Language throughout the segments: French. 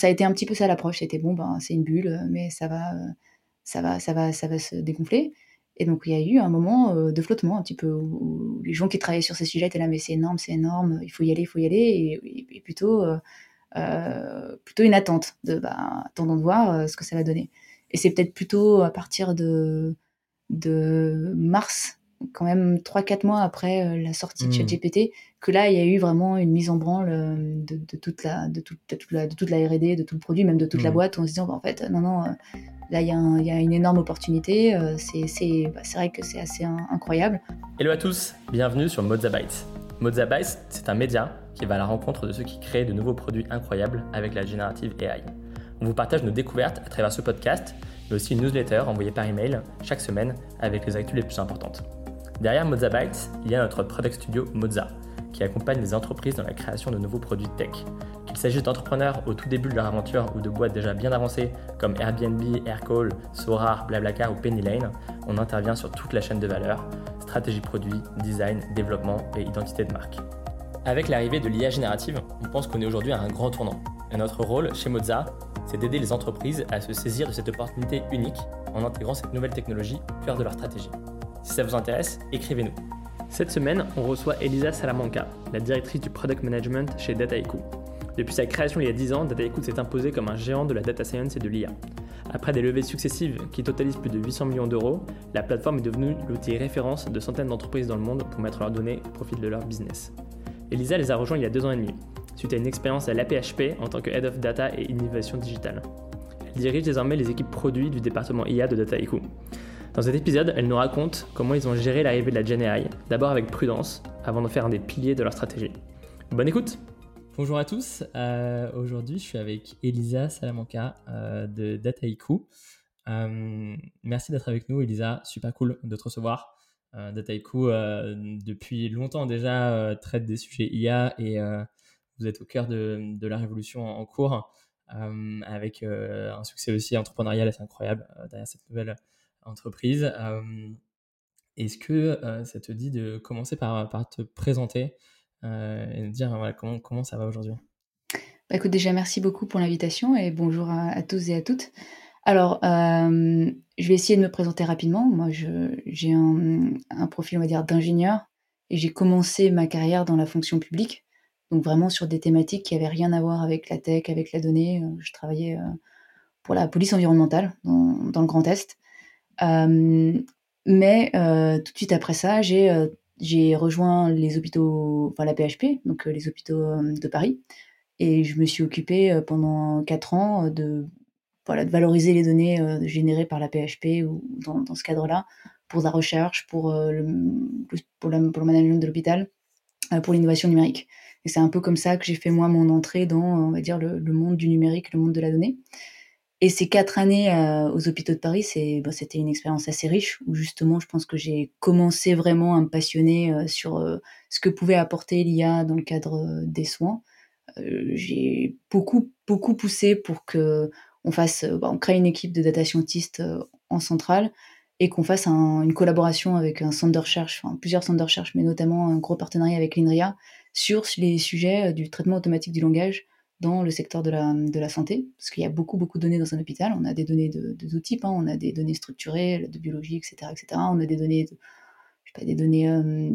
ça a été un petit peu ça l'approche. C'était bon, ben, c'est une bulle, mais ça va, ça va, ça va, ça va se dégonfler. Et donc, il y a eu un moment de flottement, un petit peu, où, les gens qui travaillaient sur ces sujets étaient là, mais c'est énorme, c'est énorme, il faut y aller, il faut y aller, et, plutôt, plutôt une attente de, bah, attendons de voir ce que ça va donner. Et c'est peut-être plutôt à partir de, de mars quand même 3-4 mois après euh, la sortie de mmh. ChatGPT, que là, il y a eu vraiment une mise en branle euh, de, toute, la, de, toute, la, de toute la R&D, de tout le produit, même de toute la mmh. boîte, en se disant, bah, en fait, non, non, euh, là, il y, a y, a une énorme opportunité. c'est bah, vrai que c'est assez incroyable. Hello à tous, bienvenue sur Mozabytes. Mozabytes, c'est un média qui va à la rencontre de ceux qui créent de nouveaux produits incroyables avec la générative AI. On vous partage nos découvertes à travers ce podcast, mais aussi une newsletter envoyée par email chaque semaine avec les actus les plus importantes. Derrière Mozabytes, il y a notre product studio Moza, qui accompagne les entreprises dans la création de nouveaux produits tech. Qu'il s'agisse d'entrepreneurs au tout début de leur aventure ou de boîtes déjà bien avancées comme Airbnb, Aircall, Sorar, Blablacar ou Pennylane, on intervient sur toute la chaîne de valeur, stratégie produit, design, développement et identité de marque. Avec l'arrivée de l'IA générative, on pense qu'on est aujourd'hui à un grand tournant. Et notre rôle chez Moza, c'est d'aider les entreprises à se saisir de cette opportunité unique en intégrant cette nouvelle technologie au cœur de leur stratégie. Si ça vous intéresse, écrivez-nous. Cette semaine, on reçoit Elisa Salamanca, la directrice du product management chez Dataiku. Depuis sa création il y a 10 ans, Dataiku s'est imposé comme un géant de la data science et de l'IA. Après des levées successives qui totalisent plus de 800 millions d'euros, la plateforme est devenue l'outil référence de centaines d'entreprises dans le monde pour mettre leurs données au profit de leur business. Elisa les a rejoints il y a deux ans et demi, suite à une expérience à l'APHP en tant que Head of Data et Innovation Digitale. Elle dirige désormais les équipes produits du département IA de Dataiku. Dans cet épisode, elle nous raconte comment ils ont géré l'arrivée de la Gen AI, d'abord avec prudence, avant de faire un des piliers de leur stratégie. Bonne écoute Bonjour à tous, euh, aujourd'hui je suis avec Elisa Salamanca euh, de Dataiku. Euh, merci d'être avec nous Elisa, super cool de te recevoir. Dataiku depuis longtemps déjà traite des sujets IA et vous êtes au cœur de, la révolution en, cours avec un succès aussi entrepreneurial assez incroyable derrière cette nouvelle entreprise. Est-ce que ça te dit de commencer par, te présenter et de dire comment, comment ça va aujourd'hui? Bah écoute, déjà, merci beaucoup pour l'invitation et bonjour à, tous et à toutes. Alors, je vais essayer de me présenter rapidement. Moi, j'ai un, profil, on va dire, d'ingénieur et j'ai commencé ma carrière dans la fonction publique, donc vraiment sur des thématiques qui n'avaient rien à voir avec la tech, avec la donnée. Je travaillais pour la police environnementale dans le Grand Est. Euh, mais euh, tout de suite après ça, j'ai euh, j'ai rejoint les hôpitaux, enfin la PHP, donc les hôpitaux de Paris, et je me suis occupée pendant quatre ans de, voilà, de valoriser les données générées par la PHP ou dans, dans ce cadre-là, pour la recherche, pour, le, pour, le, pour le management de l'hôpital, pour l'innovation numérique. Et c'est un peu comme ça que j'ai fait moi mon entrée dans, on va dire, le, le, monde du numérique, le monde de la donnée. Et ces quatre années euh, aux hôpitaux de Paris, bah, c'était une expérience assez riche où justement, je pense que j'ai commencé vraiment à me passionner euh, sur euh, ce que pouvait apporter l'IA dans le cadre des soins. j'ai beaucoup beaucoup poussé pour que on fasse, bah, on crée une équipe de data scientists en centrale et qu'on fasse une collaboration avec un centre de recherche, enfin, plusieurs centres de recherche, mais notamment un gros partenariat avec l'INRIA sur les sujets du traitement automatique du langage dans le secteur de la, de la santé, parce qu'il y a beaucoup, beaucoup de données dans un hôpital. On a des données de, tout type, hein. on a des données structurées, de biologie, etc. etc. On a des données, de, je sais pas, des données euh,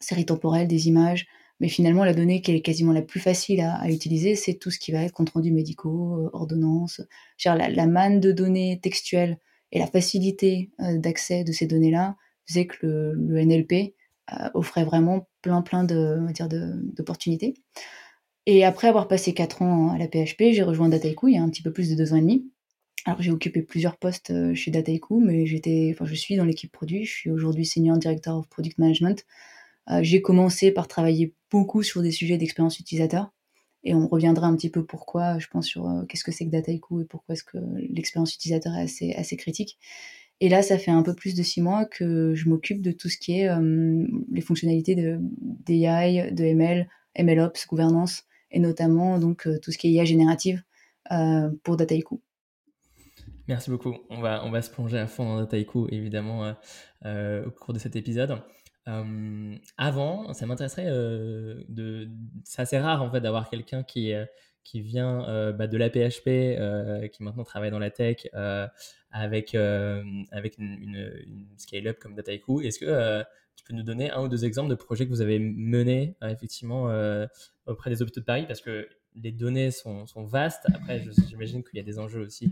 séries temporelles, des images, mais finalement, la donnée qui est quasiment la plus facile à, utiliser, c'est tout ce qui va être compte rendu médicaux, euh, ordonnances. La, la, manne de données textuelles et la facilité euh, d'accès de ces données-là faisait que le, NLP offrait vraiment plein, plein d'opportunités. Et après avoir passé 4 ans à la PHP, j'ai rejoint Dataiku il y a un petit peu plus de deux ans et demi. Alors j'ai occupé plusieurs postes euh, chez Dataiku, mais j'étais, enfin, je suis dans l'équipe produit. Je suis aujourd'hui senior director of product management. Euh, j'ai commencé par travailler beaucoup sur des sujets d'expérience utilisateur, et on reviendra un petit peu pourquoi, je pense, sur euh, qu'est-ce que c'est que Dataiku et pourquoi est-ce que l'expérience utilisateur est assez, critique. Et là, ça fait un peu plus de six mois que je m'occupe de tout ce qui est les fonctionnalités de d'AI, de ML, MLOps, gouvernance, et notamment donc euh, tout ce qui est IA générative euh, pour Dataiku. Merci beaucoup. On va, on va se plonger à fond dans Dataiku, évidemment, euh, au cours de cet épisode. avant, ça m'intéresserait de. C'est assez rare en fait d'avoir quelqu'un qui, qui vient bah, de la PHP, qui maintenant travaille dans la tech avec, avec une, scale-up comme Dataiku. Est-ce que tu peux nous donner un ou deux exemples de projets que vous avez menés effectivement auprès des hôpitaux de Paris? Parce que les données sont, vastes. Après, j'imagine qu'il y a des enjeux aussi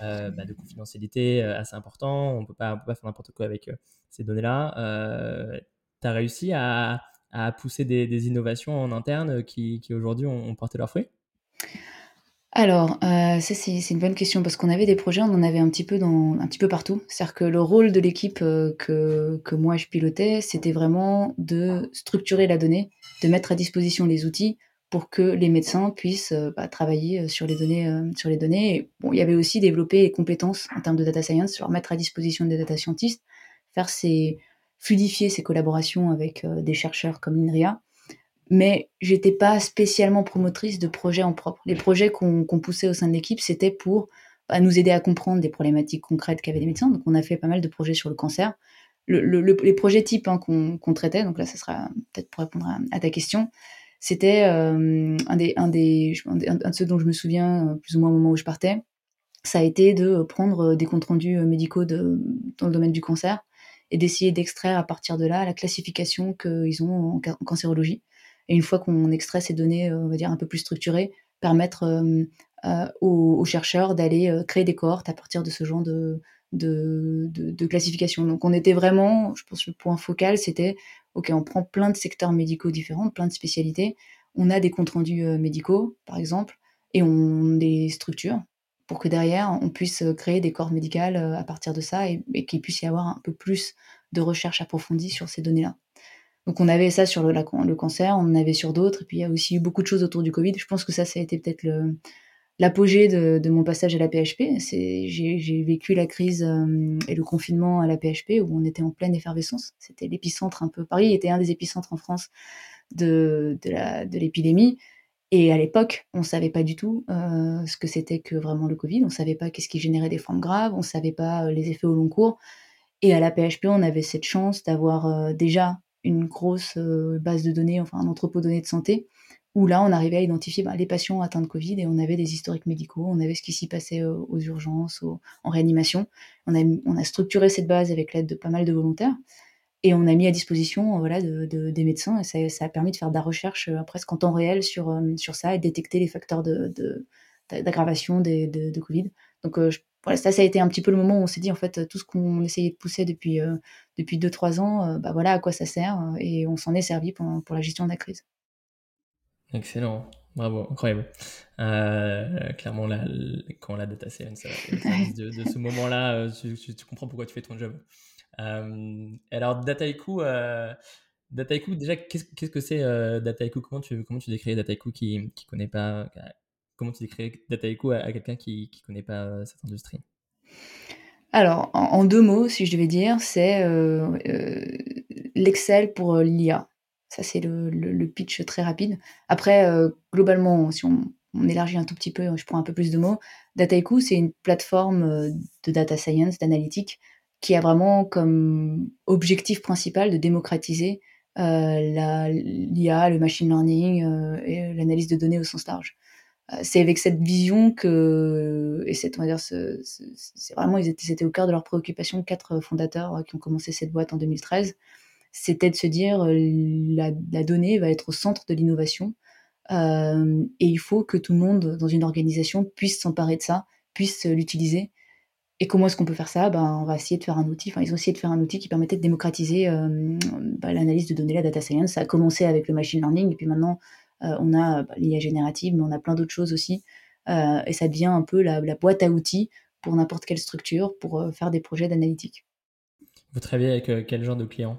bah, de confidentialité assez importants. On ne peut pas faire n'importe quoi avec ces données-là. tu as réussi à pousser des, innovations en interne qui, aujourd'hui ont, porté leurs fruits? Alors, euh, ça c'est une bonne question parce qu'on avait des projets, on en avait un petit peu dans un petit peu partout. C'est-à-dire que le rôle de l'équipe euh, que, que moi je pilotais, c'était vraiment de structurer la donnée, de mettre à disposition les outils pour que les médecins puissent euh, bah, travailler sur les données. sur les données. bon, il y avait aussi développer les compétences en termes de data science, leur mettre à disposition des data scientists, faire ces fluidifier ces collaborations avec des chercheurs comme l'INRIA. Mais j'étais pas spécialement promotrice de projets en propre. Les projets qu'on poussait au sein de l'équipe, c'était pour bah, nous aider à comprendre des problématiques concrètes qu'avaient les médecins. Donc on a fait pas mal de projets sur le cancer. les projets types hein, qu'on traitait, donc là ça sera peut-être pour répondre à, ta question, c'était euh, un, des, un, des, un, de ceux dont je me souviens euh, plus ou moins au moment où je partais, ça a été de prendre des comptes rendus médicaux dans le domaine du cancer et d'essayer d'extraire à partir de là la classification qu'ils ont en, cancérologie. Et une fois qu'on extrait ces données, euh, on va dire un peu plus structurées, permettre euh, euh, aux, chercheurs d'aller créer des cohortes à partir de ce genre de, classification. Donc on était vraiment, je pense le point focal, c'était, ok, on prend plein de secteurs médicaux différents, plein de spécialités, on a des comptes rendus médicaux, par exemple, et on les structure pour que derrière, on puisse créer des corps médicaux euh, à partir de ça et, qu'il puisse y avoir un peu plus de recherche approfondie sur ces données-là. Donc on avait ça sur le, cancer, on en avait sur d'autres, et puis il y a aussi eu beaucoup de choses autour du Covid. Je pense que ça, ça a été peut-être l'apogée de, mon passage à la PHP. J'ai vécu la crise euh, et le confinement à la PHP où on était en pleine effervescence. C'était l'épicentre un peu. Paris était un des épicentres en France de, l'épidémie. Et à l'époque, on ne savait pas du tout euh, ce que c'était que vraiment le Covid. On ne savait pas qu'est-ce qui générait des formes graves. On ne savait pas euh, les effets au long cours. Et à la PHP, on avait cette chance d'avoir déjà une grosse base de données, enfin un entrepôt de données de santé, où là, on arrivait à identifier bah, les patients atteints de Covid et on avait des historiques médicaux, on avait ce qui s'y passait aux urgences, en réanimation. On a, structuré cette base avec l'aide de pas mal de volontaires. Et on a mis à disposition voilà, de, des médecins, et ça, a permis de faire de la recherche euh, presque en temps réel sur, euh, ça et détecter les facteurs d'aggravation de, Covid. Donc euh, voilà, ça, ça a été un petit peu le moment où on s'est dit, en fait, tout ce qu'on essayait de pousser depuis, depuis 2-3 ans, bah voilà à quoi ça sert, et on s'en est servi pour, pour la gestion de la crise. Excellent. Bravo, incroyable. clairement, là, quand la data science, de, de ce moment-là, tu, tu, comprends pourquoi tu fais ton job. Euh, alors, Dataiku, euh, Dataiku déjà, qu'est-ce que c'est euh, Dataiku? Comment tu, comment tu décris Dataiku qui ne connaît pas Comment tu décris Dataiku à, quelqu'un qui ne connaît pas cette industrie? Alors, en, deux mots, si je devais dire, c'est l'Excel pour l'IA. Ça, c'est le, pitch très rapide. Après, globalement, si on, on, élargit un tout petit peu, je prends un peu plus de mots. Dataiku, c'est une plateforme de data science, d'analytique, qui a vraiment comme objectif principal de démocratiser euh, l'IA, le machine learning euh, et l'analyse de données au sens large. Euh, c'est avec cette vision que, et cette, on va dire, c'est vraiment, ils étaient, c'était au cœur de leurs préoccupations, quatre fondateurs qui ont commencé cette boîte en 2013. C'était de se dire, la, la donnée va être au centre de l'innovation et il faut que tout le monde dans une organisation puisse s'emparer de ça, puisse l'utiliser et comment est-ce qu'on peut faire ça? Ben, On va essayer de faire un outil, enfin ils ont essayé de faire un outil qui permettait de démocratiser euh, bah, l'analyse de données, la data science. Ça a commencé avec le machine learning, et puis maintenant euh, on a bah, l'IA générative, mais on a plein d'autres choses aussi. Euh, et ça devient un peu la, boîte à outils pour n'importe quelle structure pour faire des projets d'analytique. Vous travaillez avec quel genre de clients?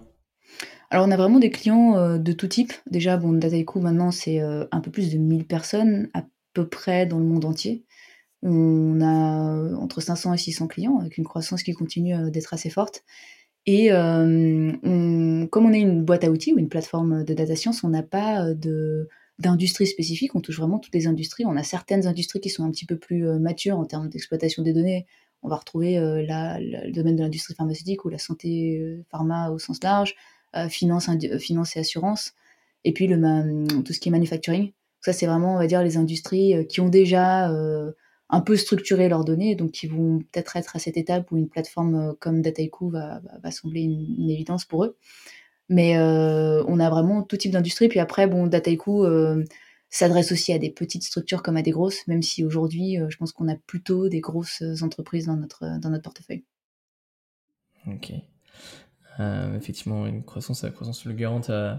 Alors on a vraiment des clients de tout type. Déjà, bon, Dataiku maintenant c'est un peu plus de 1000 personnes à peu près dans le monde entier. On a euh, entre 500 et 600 clients, avec une croissance qui continue euh, d'être assez forte. Et euh, comme on est une boîte à outils ou une plateforme de data science, on n'a pas de d'industrie spécifique, on touche vraiment toutes les industries. On a certaines industries qui sont un petit peu plus matures en termes d'exploitation des données. On va retrouver le domaine de l'industrie pharmaceutique ou la santé pharma au sens large, finance, finance et assurance, et puis le, tout ce qui est manufacturing, Ça, c'est vraiment, on va dire, les industries qui ont déjà un peu structuré leurs données, donc qui vont peut-être être à cette étape où une plateforme comme Dataiku va sembler une, évidence pour eux. Mais on a vraiment tout type d'industrie. Puis après, bon, Dataiku s'adresse aussi à des petites structures comme à des grosses, même si aujourd'hui, je pense qu'on a plutôt des grosses entreprises dans notre, dans notre portefeuille. Ok. Euh, effectivement, une croissance, la croissance fulgurante euh,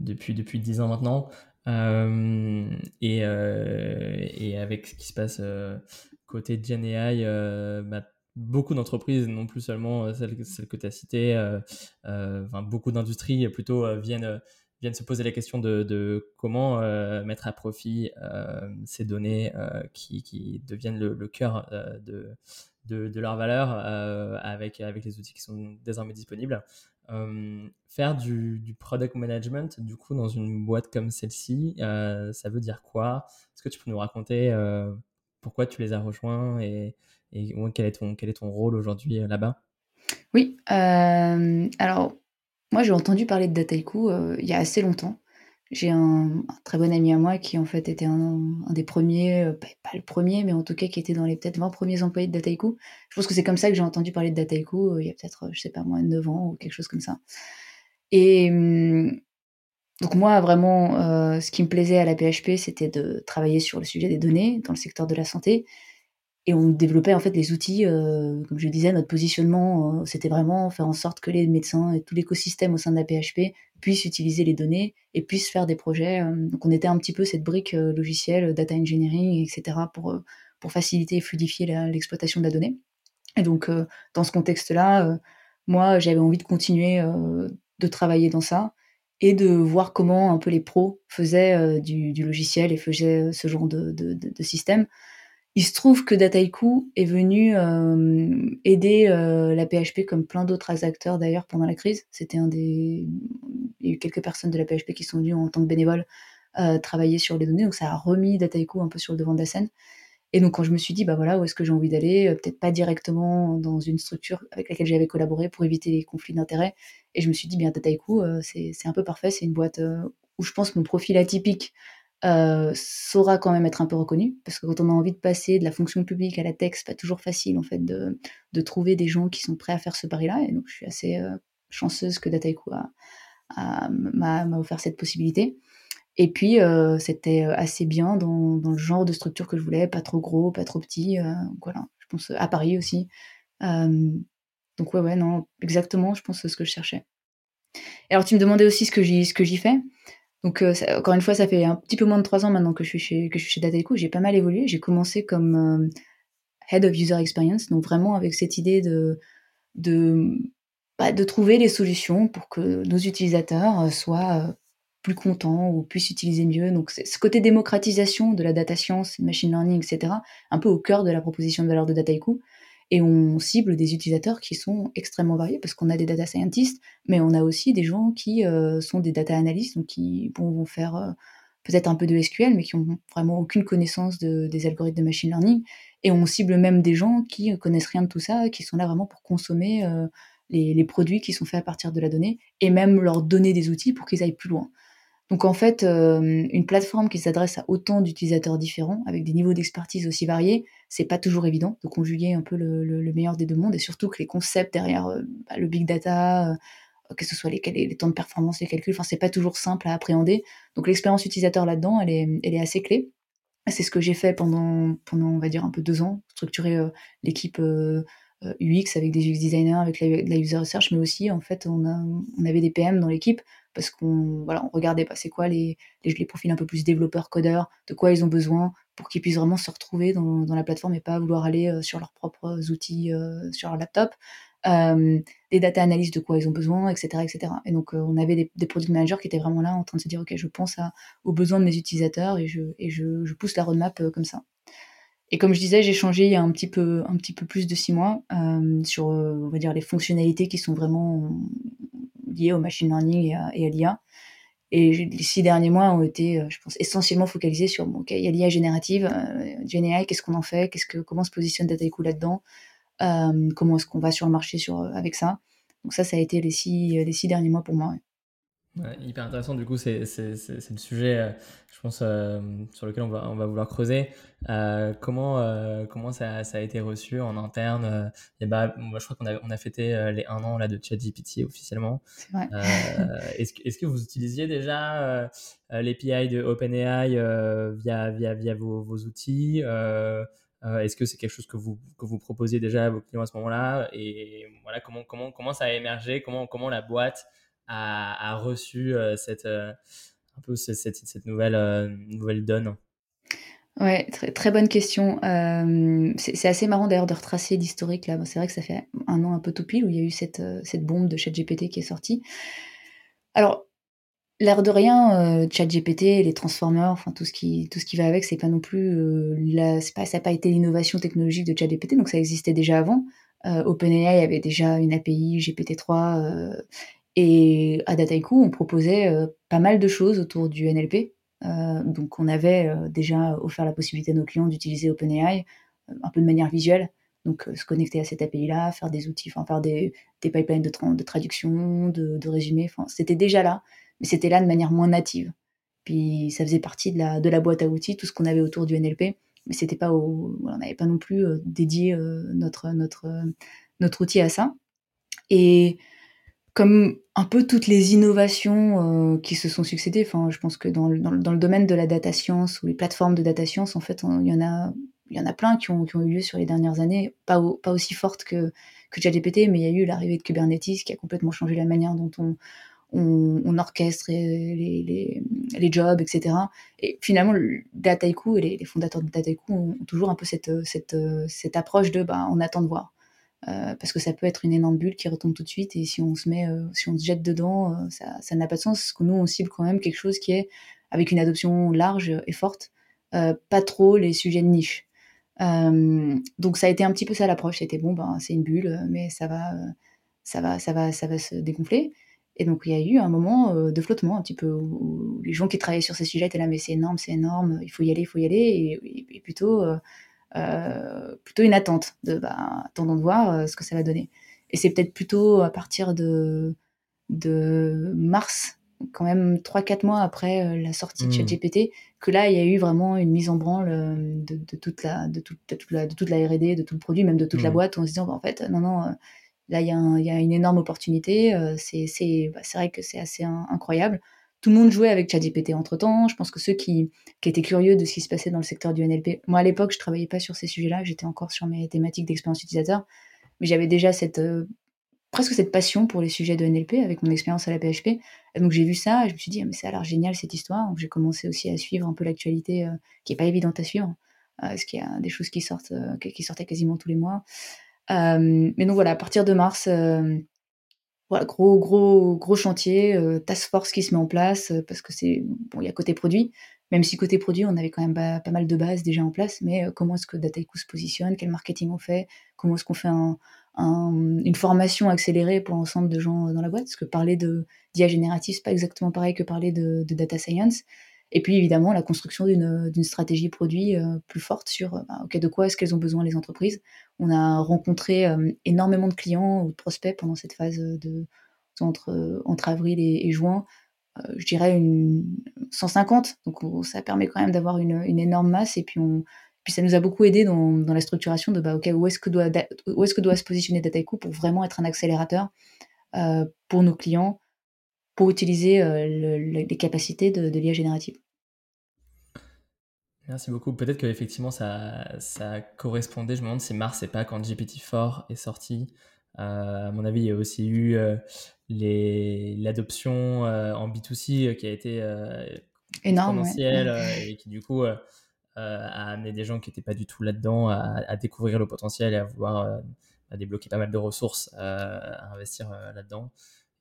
depuis depuis dix ans maintenant. Euh, et, et, avec ce qui se passe côté Gen AI, bah, beaucoup d'entreprises, non plus seulement celles, que tu as citées, enfin, beaucoup d'industries plutôt viennent viennent se poser la question de, de comment mettre à profit ces données qui, qui, deviennent le, cœur de, de, leur valeur euh, avec, avec les outils qui sont désormais disponibles. Euh, faire du, product management, du coup, dans une boîte comme celle-ci, euh, ça veut dire quoi? Est-ce que tu peux nous raconter pourquoi tu les as rejoints et, et quel, est ton, quel est ton rôle aujourd'hui là-bas? Oui, alors moi j'ai entendu parler de Dataiku il y a assez longtemps. J'ai un, très bon ami à moi qui en fait était un, des premiers, euh, pas, le premier, mais en tout cas qui était dans les peut-être 20 premiers employés de Dataiku. Je pense que c'est comme ça que j'ai entendu parler de Dataiku euh, il y a peut-être, je sais pas moi, 9 ans ou quelque chose comme ça. Et hum, donc moi vraiment, euh, ce qui me plaisait à la PHP, c'était de travailler sur le sujet des données dans le secteur de la santé et on développait en fait les outils, euh, comme je disais, notre positionnement, euh, c'était vraiment faire en sorte que les médecins et tout l'écosystème au sein de la PHP puissent utiliser les données et puissent faire des projets. Euh, donc on était un petit peu cette brique logicielle, data engineering, etc. pour, pour faciliter et fluidifier l'exploitation de la donnée. Et donc dans ce contexte-là, moi j'avais envie de continuer de travailler dans ça et de voir comment un peu les pros faisaient du, logiciel et faisaient ce genre de, de système. Il se trouve que Dataiku est venu euh, aider euh, la PHP comme plein d'autres acteurs d'ailleurs pendant la crise. C'était un des, il y a eu quelques personnes de la PHP qui sont venues en tant que bénévoles euh, travailler sur les données, donc ça a remis Dataiku un peu sur le devant de la scène. Et donc quand je me suis dit bah voilà où est-ce que j'ai envie d'aller, peut-être pas directement dans une structure avec laquelle j'avais collaboré pour éviter les conflits d'intérêts. Et je me suis dit bien Dataiku c'est un peu parfait, c'est une boîte où je pense mon profil atypique euh, saura quand même être un peu reconnu, parce que quand on a envie de passer de la fonction publique à la tech, c'est pas toujours facile en fait de, de, trouver des gens qui sont prêts à faire ce pari-là, et donc je suis assez euh, chanceuse que Dataiku m'a offert cette possibilité. Et puis euh, c'était assez bien dans, dans, le genre de structure que je voulais, pas trop gros, pas trop petit, voilà, je pense à Paris aussi. donc ouais, ouais, non, exactement, je pense ce que je cherchais. Alors tu me demandais aussi ce que j'y fais. Donc, euh, encore une fois, ça fait un petit peu moins de trois ans maintenant que je suis chez, que. J'ai pas mal évolué. J'ai commencé comme euh, Head of User Experience, donc vraiment avec cette idée de, de, bah, trouver les solutions pour que nos utilisateurs euh, soient plus contents ou puissent utiliser mieux. Donc, ce côté démocratisation de la data science, machine learning, etc., un peu au cœur de la proposition de valeur de Dataiku et on cible des utilisateurs qui sont extrêmement variés parce qu'on a des data scientists, mais on a aussi des gens qui euh, sont des data analysts, donc qui vont faire euh, peut-être un peu de SQL, mais qui ont vraiment aucune connaissance des algorithmes de machine learning. Et on cible même des gens qui connaissent rien de tout ça, qui sont là vraiment pour consommer euh, les, produits qui sont faits à partir de la donnée, et même leur donner des outils pour qu'ils aillent plus loin. Donc en fait, euh, une plateforme qui s'adresse à autant d'utilisateurs différents, avec des niveaux d'expertise aussi variés, c'est pas toujours évident de conjuguer un peu le, meilleur des deux mondes, et surtout que les concepts derrière euh, bah, le big data, euh, que ce soit les, temps de performance, les calculs, enfin c'est pas toujours simple à appréhender. Donc l'expérience utilisateur là-dedans, elle est, assez clé. C'est ce que j'ai fait pendant, pendant, on va dire, un peu deux ans, structurer l'équipe UX avec des UX designers, avec la, user research, mais aussi en fait on avait des PM dans l'équipe parce qu'on voilà, on regardait c'est quoi les, les, profils un peu plus développeurs, codeurs, de quoi ils ont besoin pour qu'ils puissent vraiment se retrouver dans, dans, la plateforme et pas vouloir aller euh, sur leurs propres outils euh, sur leur laptop. Euh, data analystes de quoi ils ont besoin, etc. etc. Et donc on avait des, des, product managers qui étaient vraiment là en train de se dire ok je pense à, aux besoins de mes utilisateurs et je, et je, pousse la roadmap comme ça. Et comme je disais, j'ai changé il y a un petit peu, un petit peu plus de six mois euh, sur, on va dire, les fonctionnalités qui sont vraiment liées au machine learning et à, l'IA. Et les six derniers mois ont été, euh, je pense, essentiellement focalisés sur, bon, il y a l'IA générative, euh, GenAI, qu'est-ce qu'on en fait, qu'est-ce que, comment se positionne Dataiku là-dedans, euh, comment est-ce qu'on va sur le marché sur, avec ça. Donc ça, ça a été les six, les six derniers mois pour moi. Hyper intéressant, du coup, c'est le sujet, euh, je pense, euh, sur lequel on va, on va vouloir creuser. Euh, comment, comment ça, ça, a été reçu en interne et bah, moi, Je crois qu'on a, on a fêté les un an là, de ChatGPT officiellement. Est-ce est que vous utilisiez déjà l'API de OpenAI via, via, via vos, vos outils Est-ce que c'est quelque chose que vous, que vous proposiez déjà à vos clients à ce moment-là? Et voilà, comment, comment, comment ça a émergé? Comment, comment la boîte a, reçu euh, cette, euh, un peu cette, cette, nouvelle, euh, nouvelle donne Ouais, très, très bonne question. c'est assez marrant d'ailleurs de retracer l'historique là. C'est vrai que ça fait un an un peu tout pile où il y a eu cette, cette bombe de ChatGPT qui est sortie. Alors, l'air de rien, ChatGPT, les transformers, enfin tout ce qui tout ce qui va avec, c'est pas non plus la, pas, ça n'a pas été l'innovation technologique de ChatGPT, donc ça existait déjà avant. OpenAI avait déjà une API GPT-3 et à Dataiku, on proposait euh, pas mal de choses autour du NLP. Euh, donc on avait euh, déjà offert la possibilité à nos clients d'utiliser OpenAI un peu de manière visuelle, donc se connecter à cette API-là, faire des outils, faire des, pipelines de, traduction, de, de résumé, c'était déjà là, mais c'était là de manière moins native. Puis ça faisait partie de la, boîte à outils, tout ce qu'on avait autour du NLP, mais c'était pas on n'avait pas non plus dédié notre, notre outil à ça. Et comme un peu toutes les innovations euh, qui se sont succédées, enfin, je pense que dans le, dans, le, domaine de la data science ou les plateformes de data science, en fait, il y en a, y en a plein qui ont, qui ont eu lieu sur les dernières années, pas, pas aussi fortes que, que ChatGPT, mais il y a eu l'arrivée de Kubernetes qui a complètement changé la manière dont on, on, orchestre les, les, les, jobs, etc. Et finalement, Dataiku et les, les fondateurs de Dataiku ont toujours un peu cette, cette, cette approche de, bah, on attend de voir. Euh, parce que ça peut être une énorme bulle qui retombe tout de suite et si on se met, euh, si on se jette dedans, euh, ça, n'a pas de sens. Parce que nous, on cible quand même quelque chose qui est avec une adoption large et forte, pas trop les sujets de niche. donc ça a été un petit peu ça l'approche. C'était bon, ben c'est une bulle, mais ça va, ça va, ça va, ça va se dégonfler. Et donc il y a eu un moment de flottement un petit peu où, les gens qui travaillaient sur ces sujets étaient là, mais c'est énorme, c'est énorme, il faut y aller, il faut y aller, et plutôt une attente de bah, attendons de voir euh, ce que ça va donner. Et c'est peut-être plutôt à partir de, de mars, quand même 3-4 mois après euh, la sortie de mmh. ChatGPT, que là, il y a eu vraiment une mise en branle de, de toute, la, de, de, toute, la, de toute la R&D, de tout le produit, même de toute la mmh. boîte, en se disant, bah, en fait, non, non, là, il y, a il y, a une énorme opportunité, c'est bah, vrai que c'est assez incroyable tout le monde jouait avec ChatGPT entre temps. Je pense que ceux qui, qui, étaient curieux de ce qui se passait dans le secteur du NLP, moi à l'époque, je travaillais pas sur ces sujets-là, j'étais encore sur mes thématiques d'expérience utilisateur, mais j'avais déjà cette euh, presque cette passion pour les sujets de NLP avec mon expérience à la PHP. Donc j'ai vu ça, et je me suis dit, ah, mais ça a l'air génial cette histoire. Donc j'ai commencé aussi à suivre un peu l'actualité euh, qui est pas évidente à suivre, euh, parce qu'il y a des choses qui sortent, qui sortaient quasiment tous les mois. mais donc voilà, à partir de mars gros, chantier, euh, task force qui se met en place, euh, parce que c'est, bon, il y a côté produit, même si côté produit, on avait quand même pas, mal de bases déjà en place, mais euh, comment est-ce que Dataiku se positionne, quel marketing on fait, comment est-ce qu'on fait un, une formation accélérée pour l'ensemble de gens dans la boîte, parce que parler de d'IA générative, c'est pas exactement pareil que parler de data science. Et puis évidemment la construction d'une stratégie produit euh, plus forte sur euh, bah, de quoi est-ce qu'elles ont besoin les entreprises? On a rencontré euh, énormément de clients ou de prospects pendant cette phase de entre, entre avril et, juin. je dirais une 150. Donc ça permet quand même d'avoir une, énorme masse et puis on puis ça nous a beaucoup aidé dans, la structuration de bah, ok où est-ce que doit est-ce que doit se positionner Dataiku pour vraiment être un accélérateur pour nos clients pour utiliser euh, les capacités de, l'IA générative. Merci beaucoup. Peut-être qu'effectivement ça, ça correspondait, je me demande si Mars et pas quand GPT-4 est sorti. Euh, à mon avis, il y a aussi eu euh, l'adoption en B2C qui a été énorme et qui du coup a amené des gens qui n'étaient pas du tout là-dedans à, découvrir le potentiel et à vouloir débloquer pas mal de ressources à investir là-dedans.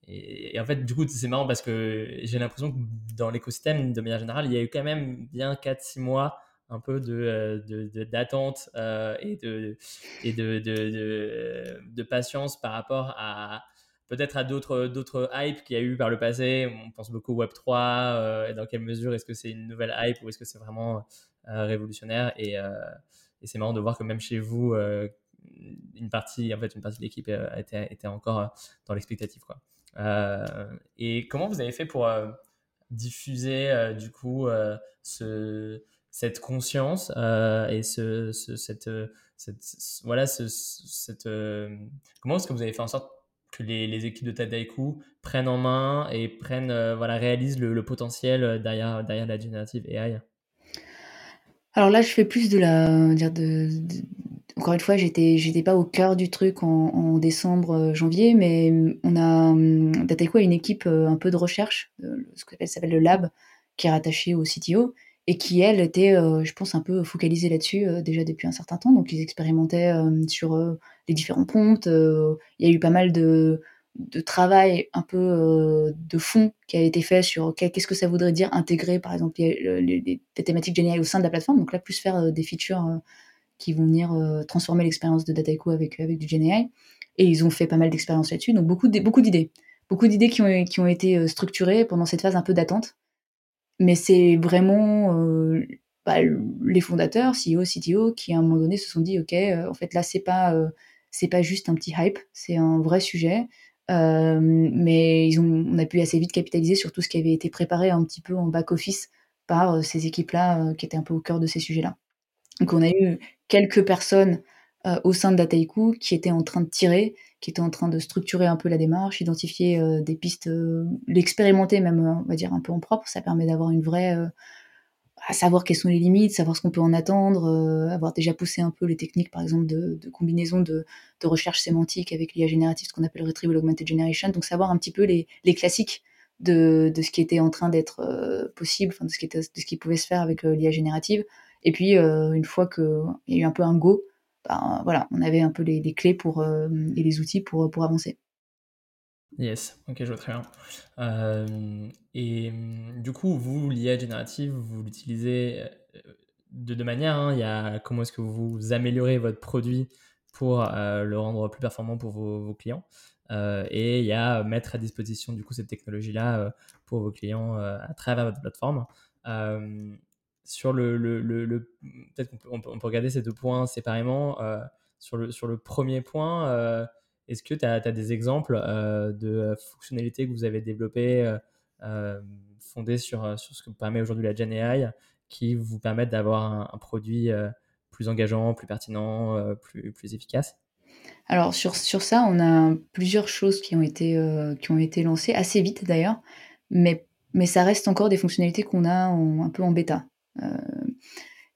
Et, en fait, du coup, c'est marrant parce que j'ai l'impression que dans l'écosystème, de manière générale, il y a eu quand même bien 4-6 mois un peu de, euh, d'attente euh, et, de, et de, de, patience par rapport à peut-être à d'autres, d'autres hypes qu'il y a eu par le passé. On pense beaucoup au Web3 euh, et dans quelle mesure est-ce que c'est une nouvelle hype ou est-ce que c'est vraiment révolutionnaire et, et, c'est marrant de voir que même chez vous, une partie, en fait, une partie de l'équipe était, était encore dans l'expectative. Quoi. Et comment vous avez fait pour diffuser du coup ce, cette conscience et ce, cette, voilà, cette, comment est-ce que vous avez fait en sorte que les, équipes de Tadaiku prennent en main et prennent, voilà, réalisent le, potentiel derrière, derrière la générative AI alors là, je fais plus de la, encore une fois, j'étais, j'étais pas au cœur du truc en, décembre, euh, janvier, mais on a, hum, a une équipe euh, un peu de recherche, euh, ce qu'elle s'appelle le lab, qui est rattaché au CTO et qui, elle, était, je pense, un peu focalisée là-dessus déjà depuis un certain temps. Donc, ils expérimentaient sur les différents prompts. Il y a eu pas mal de, de travail un peu de fond qui a été fait sur qu'est-ce que ça voudrait dire intégrer, par exemple, les, thématiques GenAI au sein de la plateforme. Donc là, plus faire des features qui vont venir euh, transformer l'expérience de Dataiku avec, avec du GenAI. Et ils ont fait pas mal d'expériences là-dessus, donc beaucoup, beaucoup d'idées. Beaucoup d'idées qui ont, qui ont été euh, structurées pendant cette phase un peu d'attente. Mais c'est vraiment euh, bah, les fondateurs, CEO, CTO, qui à un moment donné se sont dit, OK, en fait là, c'est pas, c'est pas juste un petit hype, c'est un vrai sujet. Mais ils ont, on a pu assez vite capitaliser sur tout ce qui avait été préparé un petit peu en back-office par ces équipes-là qui étaient un peu au cœur de ces sujets-là. Donc on a eu quelques personnes euh, au sein de Dataiku qui étaient en train de tirer, qui étaient en train de structurer un peu la démarche, identifier euh, des pistes, euh, l'expérimenter même, on va dire un peu en propre. Ça permet d'avoir une vraie, à savoir quelles sont les limites, savoir ce qu'on peut en attendre, avoir déjà poussé un peu les techniques, par exemple de, combinaison de, recherche sémantique avec l'IA générative, ce qu'on appelle Retrieval Augmented Generation. Donc savoir un petit peu les, classiques de, ce qui était en train d'être possible, de ce qui de ce qui pouvait se faire avec l'IA générative et puis, euh, une fois qu'il y a eu un peu un go, ben, voilà, on avait un peu les, clés pour, euh, et les outils pour, pour avancer. Yes, ok, je vois très bien. Euh, et du coup, vous, l'IA générative, vous l'utilisez de deux manières. Hein. Il y a comment est-ce que vous améliorez votre produit pour le rendre plus performant pour vos, clients. et il y a mettre à disposition du coup cette technologie-là pour vos clients à travers votre plateforme sur le, le, le, peut-être qu'on peut, peut, regarder ces deux points séparément. Euh, sur, le, sur le premier point, euh, est-ce que tu as, des exemples euh, de fonctionnalités que vous avez développées fondées sur, ce que permet aujourd'hui la Gen AI qui vous permettent d'avoir un, produit plus engageant, plus pertinent, plus, efficace? Alors sur, ça, on a plusieurs choses qui ont été, lancées assez vite d'ailleurs, mais, ça reste encore des fonctionnalités qu'on a un peu en bêta. Euh,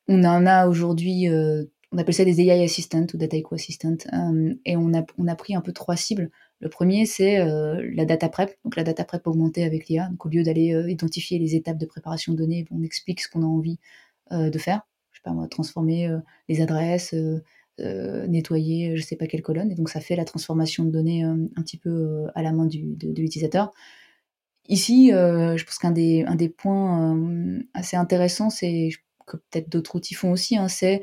on en a aujourd'hui, euh, on appelle ça des AI assistants ou data eco assistants, euh, et on a, pris un peu trois cibles. Le premier, c'est la data prep, donc la data prep augmentée avec l'IA. Donc au lieu d'aller identifier les étapes de préparation de données, on explique ce qu'on a envie de faire. Je sais pas moi, transformer les adresses, nettoyer je sais pas quelle colonne, et donc ça fait la transformation de données un petit peu à la main de l'utilisateur. Ici, euh, je pense qu'un des, un des points euh, assez intéressants, c'est que peut-être d'autres outils font aussi, hein, c'est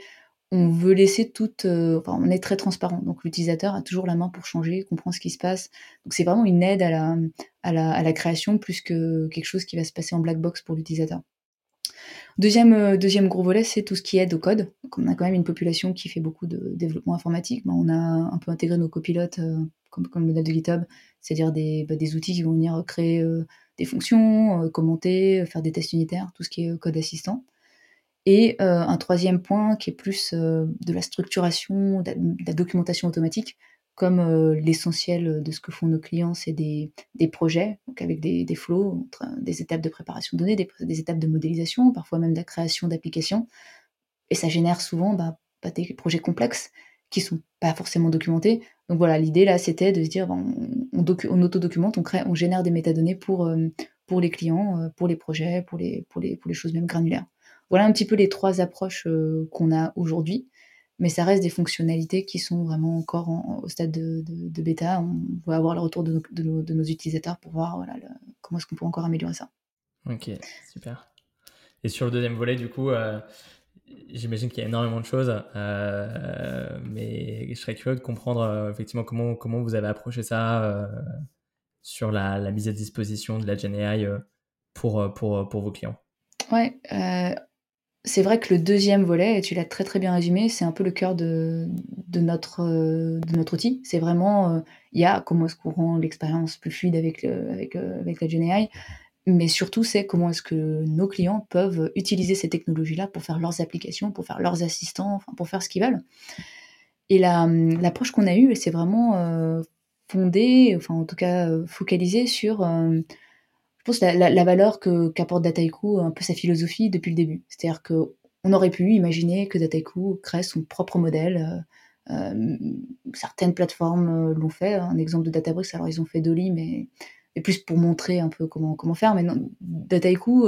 on veut laisser toute, euh, enfin, est très transparent, donc l'utilisateur a toujours la main pour changer, comprend ce qui se passe. Donc c'est vraiment une aide à la, création plus que quelque chose qui va se passer en black box pour l'utilisateur. Deuxième, deuxième gros volet, c'est tout ce qui aide au code. On a quand même une population qui fait beaucoup de développement informatique. On a un peu intégré nos copilotes comme, comme le modèle de GitHub c'est-à-dire des, bah, des, outils qui vont venir créer euh, des fonctions, euh, commenter, faire des tests unitaires, tout ce qui est euh, code assistant. Et un troisième point qui est plus de la structuration, de la, documentation automatique, comme l'essentiel de ce que font nos clients, c'est des, projets, donc avec des, des flows, des étapes de préparation de données, des, étapes de modélisation, parfois même de la création d'applications. Et ça génère souvent bah, des projets complexes qui sont pas forcément documentés. Donc voilà, l'idée là, c'était de se dire, on, on, auto-documente, on, crée, on génère des métadonnées pour, euh, les clients, euh, pour les projets, pour les choses même granulaires. Voilà un petit peu les trois approches euh, qu'on a aujourd'hui, mais ça reste des fonctionnalités qui sont vraiment encore au stade de, de, bêta. On va avoir le retour de nos, de nos, de nos utilisateurs pour voir voilà, comment est-ce qu'on peut encore améliorer ça. Ok, super. Et sur le deuxième volet, du coup, J'imagine qu'il y a énormément de choses, euh, mais je serais curieux de comprendre euh, effectivement comment, comment vous avez approché ça euh, sur la, la, mise à disposition de la GenAI pour, pour, pour vos clients. Ouais, c'est vrai que le deuxième volet, et tu l'as très très bien résumé, c'est un peu le cœur de, de, notre, de notre outil. C'est vraiment, il y a comment est-ce qu'on rend l'expérience plus fluide avec, avec, avec la GenAI, mais surtout c'est comment est-ce que nos clients peuvent utiliser ces technologies-là pour faire leurs applications, pour faire leurs assistants, pour faire ce qu'ils veulent. Et l'approche qu'on a eue, c'est vraiment euh, fondée, enfin en tout cas euh, focalisée sur, euh, je pense, la, la, valeur qu'apporte Dataiku, un peu sa philosophie depuis le début. C'est-à-dire que on aurait pu imaginer que Dataiku crée son propre modèle. certaines plateformes l'ont fait. Un exemple de Databricks, alors ils ont fait Dolly, mais, mais plus pour montrer un peu comment, comment faire. Mais non, Dataiku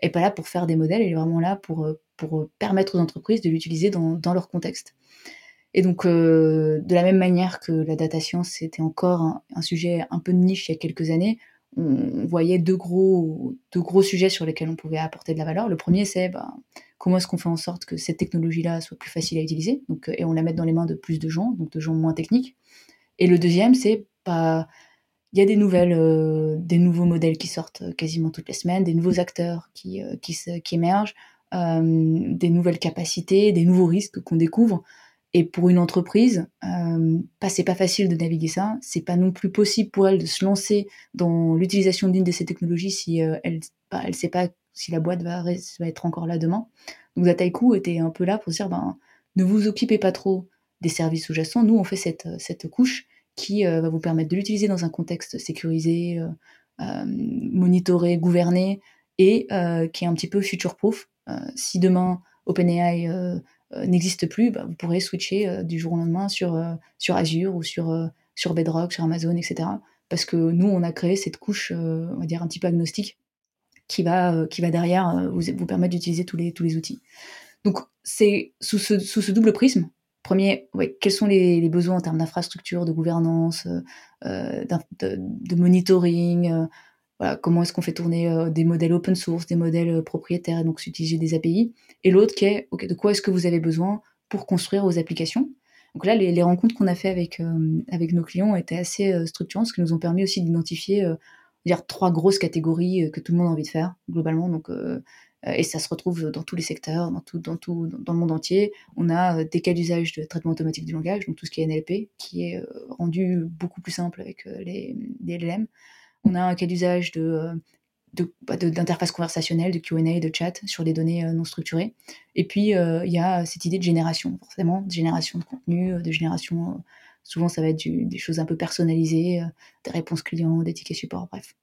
est pas là pour faire des modèles, il est vraiment là pour, pour permettre aux entreprises de l'utiliser dans, dans leur contexte. Et donc, euh, de la même manière que la data science, c'était encore un, sujet un peu de niche il y a quelques années, on, voyait deux gros, deux gros sujets sur lesquels on pouvait apporter de la valeur. Le premier, c'est bah, comment est-ce qu'on fait en sorte que cette technologie-là soit plus facile à utiliser, donc, et on la mette dans les mains de plus de gens, donc de gens moins techniques. Et le deuxième, c'est bah, il y a des nouvelles, euh, des nouveaux modèles qui sortent quasiment toutes les semaines, des nouveaux acteurs qui, euh, qui, qui, émergent, des nouvelles capacités, des nouveaux risques qu'on découvre. Et pour une entreprise, euh, bah, c'est pas facile de naviguer ça. C'est pas non plus possible pour elle de se lancer dans l'utilisation d'une de ces technologies si euh, elle, bah, elle sait pas si la boîte va, être encore là demain. Donc Dataiku était un peu là pour dire, ben, ne vous occupez pas trop des services sous-jacents. Nous, on fait cette, cette couche qui euh, va vous permettre de l'utiliser dans un contexte sécurisé, euh, monitoré, gouverné, et qui est un petit peu future-proof. si demain OpenAI n'existe plus, bah, vous pourrez switcher euh, du jour au lendemain sur, euh, sur Azure ou sur, sur Bedrock, sur Amazon, etc. Parce que nous, on a créé cette couche, on va dire, un petit peu agnostique qui va, qui va derrière vous, vous permettre d'utiliser tous les, tous les outils. Donc, c'est sous ce, sous ce double prisme, Premier, quels sont les, besoins en termes d'infrastructure, de gouvernance, euh, de, monitoring, comment est-ce qu'on fait tourner euh, des modèles open source, des modèles euh, propriétaires, et donc s'utiliser des API. Et l'autre qui est, de quoi est-ce que vous avez besoin pour construire vos applications? Donc là, les, rencontres qu'on a fait avec, euh, avec nos clients étaient assez structurantes, ce qui nous ont permis aussi d'identifier dire trois grosses catégories que tout le monde a envie de faire globalement. Donc et ça se retrouve dans tous les secteurs, dans tout, dans tout, dans le monde entier. On a des cas d'usage de traitement automatique du langage, donc tout ce qui est NLP, qui est rendu beaucoup plus simple avec les, les LLM. On a un cas d'usage de, bah, d'interface conversationnelle, de Q&A, de chat sur des données euh, non structurées. Et puis, euh, il y a cette idée de génération, forcément, de génération de contenu, euh, de génération, souvent ça va être des choses un peu personnalisées, des réponses clients, des tickets support, bref.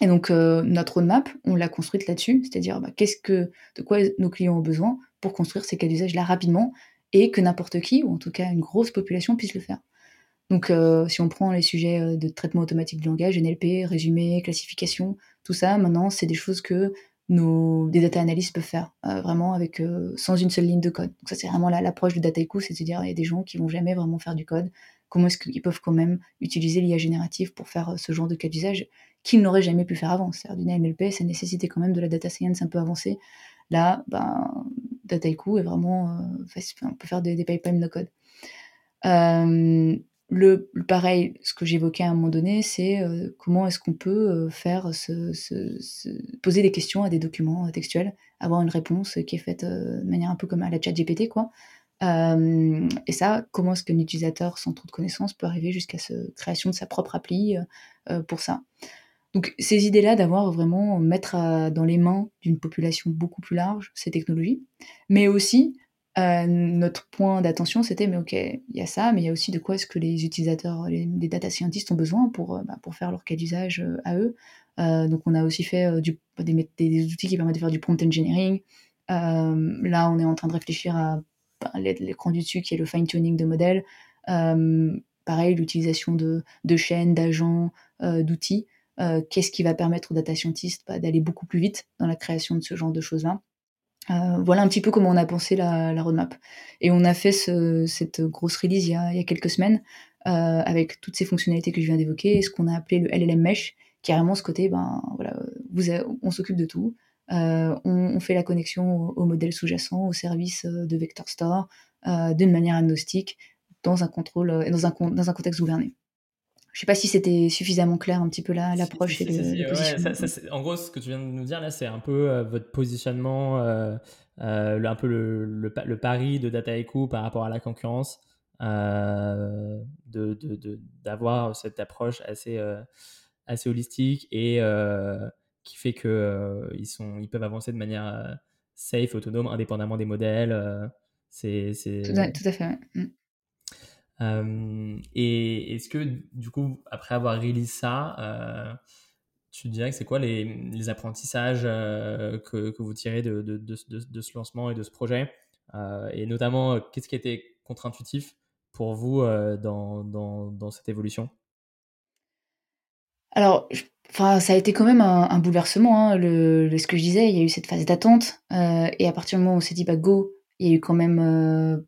Et donc, notre roadmap, on l'a construite là-dessus, c'est-à-dire bah, qu'est-ce que, de quoi nos clients ont besoin pour construire ces cas d'usage-là rapidement et que n'importe qui, ou en tout cas une grosse population, puisse le faire. Donc, euh, si on prend les sujets euh, de traitement automatique du langage, NLP, résumé, classification, tout ça, maintenant, c'est des choses que nos, des data analysts peuvent faire, euh, vraiment avec, sans une seule ligne de code. Donc, ça, c'est vraiment l'approche de Dataiku, c'est de dire, il y a des gens qui vont jamais vraiment faire du code. Comment est-ce qu'ils peuvent quand même utiliser l'IA générative pour faire ce genre de cas d'usage qu'ils n'auraient jamais pu faire avant? C'est-à-dire, du NLP, ça nécessitait quand même de la data science un peu avancée. Là, ben, Dataiku est vraiment, on peut faire des, pipelines de code. Euh, le, pareil, ce que j'évoquais à un moment donné, c'est euh, comment est-ce qu'on peut euh, faire se, poser des questions à des documents euh, textuels, avoir une réponse qui est faite de manière un peu comme à la chat GPT, quoi. et ça, comment est-ce qu'un utilisateur sans trop de connaissances peut arriver jusqu'à la création de sa propre appli pour ça? Donc ces idées-là d'avoir vraiment mettre dans les mains d'une population beaucoup plus large ces technologies, mais aussi euh, notre point d'attention, c'était, mais ok, il y a ça, mais il y a aussi de quoi est-ce que les utilisateurs, les, data scientists ont besoin pour, euh, bah, pour faire leur cas d'usage euh, à eux. donc, on a aussi fait des, outils qui permettent de faire du prompt engineering. là, on est en train de réfléchir à bah, l'écran du dessus qui est le fine-tuning de modèles. pareil, l'utilisation de, de, chaînes, d'agents, d'outils. Qu'est-ce qui va permettre aux data scientists bah, d'aller beaucoup plus vite dans la création de ce genre de choses-là? Voilà un petit peu comment on a pensé la, roadmap. Et on a fait cette grosse release il y a, quelques semaines euh, avec toutes ces fonctionnalités que je viens d'évoquer, ce qu'on a appelé le LLM Mesh, qui a vraiment ce côté, ben voilà, vous on s'occupe de tout. Euh, on, fait la connexion au, modèle sous-jacent, au service de Vector Store, d'une manière agnostique, dans un contrôle, dans un, dans un contexte gouverné. Je sais pas si c'était suffisamment clair un petit peu l'approche et le, en gros, ce que tu viens de nous dire là, c'est un peu euh, votre positionnement, euh, euh, un peu le, le, pari de Data Echo par rapport à la concurrence, d'avoir de, de, cette approche assez, assez holistique et qui fait qu'ils ils peuvent avancer de manière safe, autonome, indépendamment des modèles. c'est tout, tout, à fait. Mm. Euh, et est-ce que, du coup, après avoir release ça, euh, tu dirais que c'est quoi les, apprentissages euh, que, que, vous tirez de, de, de, ce lancement et de ce projet Et notamment, qu'est-ce qui était contre-intuitif pour vous dans, dans, dans, cette évolution? Alors, enfin, ça a été quand même un, bouleversement. Hein, le, ce que je disais, il y a eu cette phase d'attente. et à partir du moment où on s'est dit, bah, go, il y a eu quand même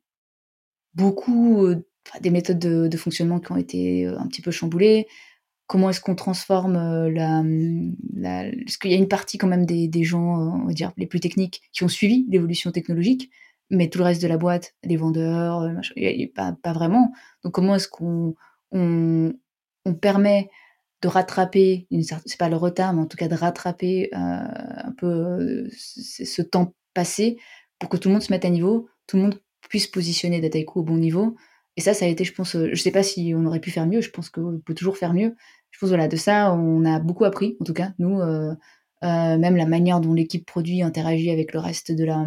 beaucoup des méthodes de, fonctionnement qui ont été euh, un petit peu chamboulées. Comment est-ce qu'on transforme euh, la, Parce qu'il y a une partie quand même des, gens, euh, on va dire, les plus techniques, qui ont suivi l'évolution technologique, mais tout le reste de la boîte, les vendeurs, pas, vraiment. Donc comment est-ce qu'on on, on permet de rattraper, c'est pas le retard, mais en tout cas de rattraper un peu ce temps passé pour que tout le monde se mette à niveau, tout le monde puisse positionner Dataiku au bon niveau, et ça, ça a été, je pense, euh, je sais pas si on aurait pu faire mieux, je pense qu'on peut toujours faire mieux. Je pense, voilà, de ça, on a beaucoup appris, en tout cas, nous, euh, euh, même la manière dont l'équipe produit interagit avec le reste de la,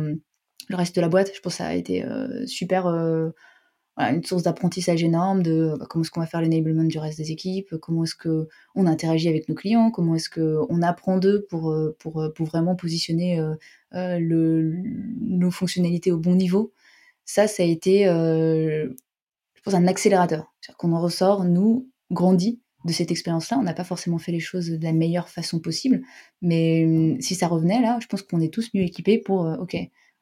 le reste de la boîte, je pense que ça a été super, une source d'apprentissage énorme de bah, comment est-ce qu'on va faire l'enablement du reste des équipes, comment est-ce qu'on interagit avec nos clients, comment est-ce qu'on apprend d'eux pour, pour, pour vraiment positionner nos fonctionnalités au bon niveau. Ça, ça a été un accélérateur. C'est-à-dire qu'on en ressort, nous, grandis de cette expérience-là. On n'a pas forcément fait les choses de la meilleure façon possible, mais hum, si ça revenait là, je pense qu'on est tous mieux équipés pour, euh, ok,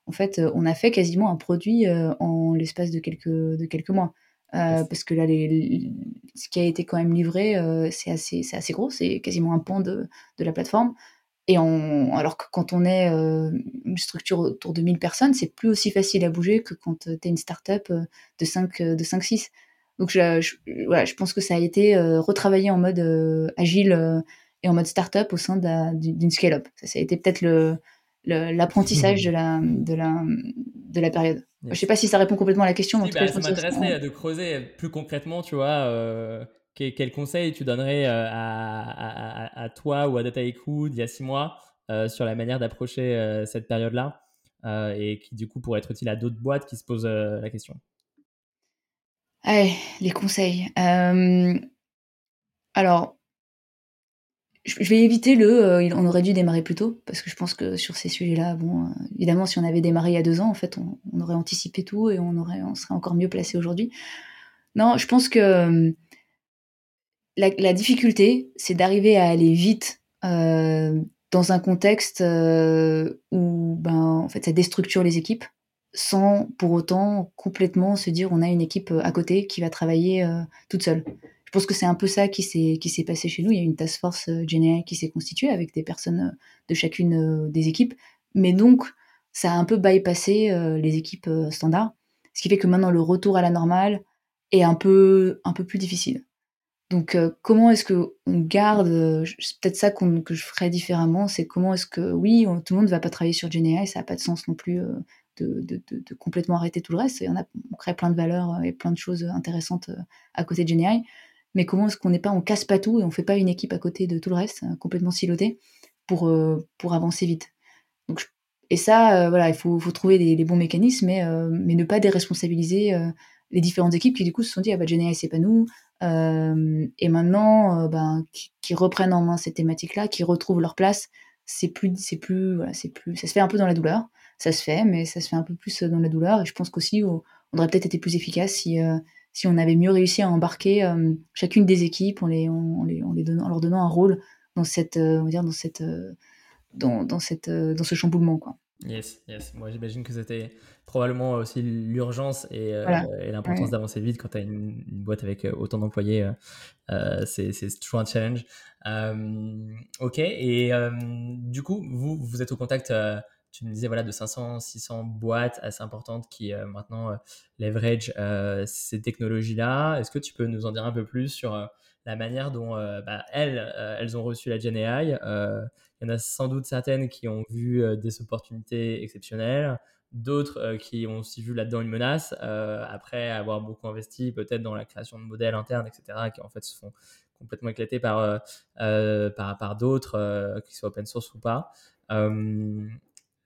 en fait, euh, on a fait quasiment un produit euh, en l'espace de quelques, de quelques mois. parce que là, les, ce qui a été quand même livré, c'est assez, assez gros, c'est quasiment un pan de, de la plateforme. Et on, alors que quand on est euh, une structure autour de 1000 personnes, c'est plus aussi facile à bouger que quand euh, tu es une start-up euh, de 5, de 5 6. Donc je, je, pense que ça a été retravaillé en mode agile et en mode start-up au sein d'une scale-up. Ça, ça, a été peut-être le, l'apprentissage de la, de, la, de la période. Je ne sais pas si ça répond complètement à la question. mais bah, ça m'intéresserait de creuser plus concrètement, tu vois, quel, conseil tu donnerais euh, à, toi ou à Dataiku d'il y a six mois euh, sur la manière d'approcher euh, cette période-là et qui du coup pourrait être utile à d'autres boîtes qui se posent la question? Allez, les conseils. alors, je vais éviter le on aurait dû démarrer plus tôt, parce que je pense que sur ces sujets-là, évidemment, si on avait démarré il y a deux ans, en fait, on, aurait anticipé tout et on, aurait, on serait encore mieux placé aujourd'hui. Non, je pense que la, difficulté, c'est d'arriver à aller vite euh, dans un contexte euh, où ben, en fait, ça déstructure les équipes sans pour autant complètement se dire on a une équipe euh, à côté qui va travailler toute seule. Je pense que c'est un peu ça qui s'est passé chez nous. Il y a une task force GNI qui s'est constituée avec des personnes de chacune des équipes, mais donc ça a un peu bypassé les équipes standards, ce qui fait que maintenant le retour à la normale est un peu un peu plus difficile. Donc, euh, comment est-ce que on garde euh, C'est peut-être ça que je ferais différemment. C'est comment est-ce que, oui, tout le monde ne va pas travailler sur GenAI, ça n'a pas de sens non plus euh, de, complètement arrêter tout le reste. On, a, on crée plein de valeurs et plein de choses intéressantes à côté de GenAI. Mais comment est-ce qu'on n'est pas, on casse pas tout et on fait pas une équipe à côté de tout le reste, complètement siloté, pour, avancer vite. Donc, et ça, voilà, il faut, trouver les, bons mécanismes, mais, ne pas déresponsabiliser les différentes équipes qui du coup se sont dit ah bah GenAI c'est pas nous et maintenant, euh, ben, qui, reprennent en main ces thématiques-là, qui retrouvent leur place, c'est plus, c'est plus, c'est plus, ça se fait un peu dans la douleur. Ça se fait, mais ça se fait un peu plus dans la douleur. Et je pense qu'aussi, on aurait peut-être été plus efficace si, euh, si on avait mieux réussi à embarquer chacune des équipes en, les, on, les, on les donnant, leur donnant un rôle dans cette, on va dire, dans cette, dans cette, dans ce chamboulement, quoi. Yes, yes. Moi, j'imagine que c'était probablement aussi l'urgence et, euh, l'importance d'avancer vite quand tu as une, boîte avec euh, autant d'employés. Euh, c'est toujours un challenge. ok, et du coup, vous, vous êtes au contact, tu me disais, voilà, de 500, 600 boîtes assez importantes qui maintenant leverage ces technologies-là. Est-ce que tu peux nous en dire un peu plus sur la manière dont bah, elles, elles ont reçu la Gen AI. Il y en a sans doute certaines qui ont vu des opportunités exceptionnelles, d'autres qui ont aussi vu là-dedans une menace, après avoir beaucoup investi peut-être dans la création de modèles internes, etc., qui en fait se font complètement éclater par, par, par d'autres, qui soient open source ou pas.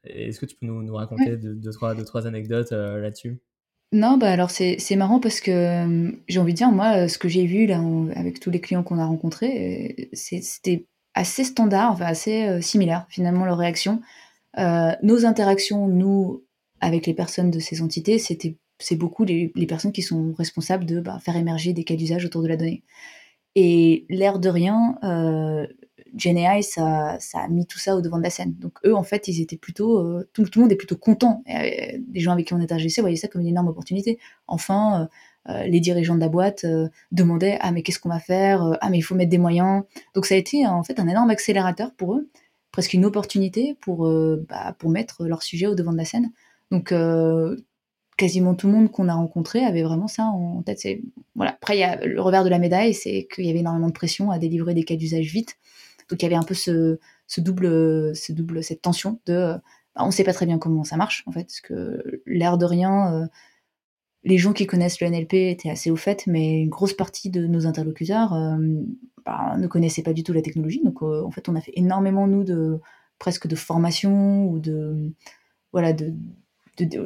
Est-ce que tu peux nous, nous raconter deux, trois, deux, trois anecdotes là-dessus? Non, bah, alors c'est marrant parce que, j'ai envie de dire, moi, ce que j'ai vu là, avec tous les clients qu'on a rencontrés, c'était assez standard, enfin assez, similaire finalement leur réaction. nos interactions, nous, avec les personnes de ces entités, c'est beaucoup les personnes qui sont responsables de, bah, faire émerger des cas d'usage autour de la donnée et l'air de rien, GenAI, ça, ça a mis tout ça au devant de la scène. Donc eux, en fait, ils étaient plutôt, euh, tout, le monde est plutôt content. Et, euh, les gens avec qui on interagissait voyaient ça comme une énorme opportunité. Enfin, euh, les dirigeants de la boîte demandaient ah mais qu'est-ce qu'on va faire? Ah mais il faut mettre des moyens. Donc ça a été en fait un énorme accélérateur pour eux, presque une opportunité pour bah, pour mettre leur sujet au devant de la scène. Donc quasiment tout le monde qu'on a rencontré avait vraiment ça en tête. Voilà. Après, il y a le revers de la médaille, c'est qu'il y avait énormément de pression à délivrer des cas d'usage vite. Donc il y avait un peu ce, double, ce double, cette tension de, euh, bah, on ne sait pas très bien comment ça marche en fait, parce que l'air de rien, euh, les gens qui connaissent le NLP étaient assez au fait, mais une grosse partie de nos interlocuteurs euh, bah, ne connaissaient pas du tout la technologie. Donc en fait, on a fait énormément nous de presque de formation ou de voilà de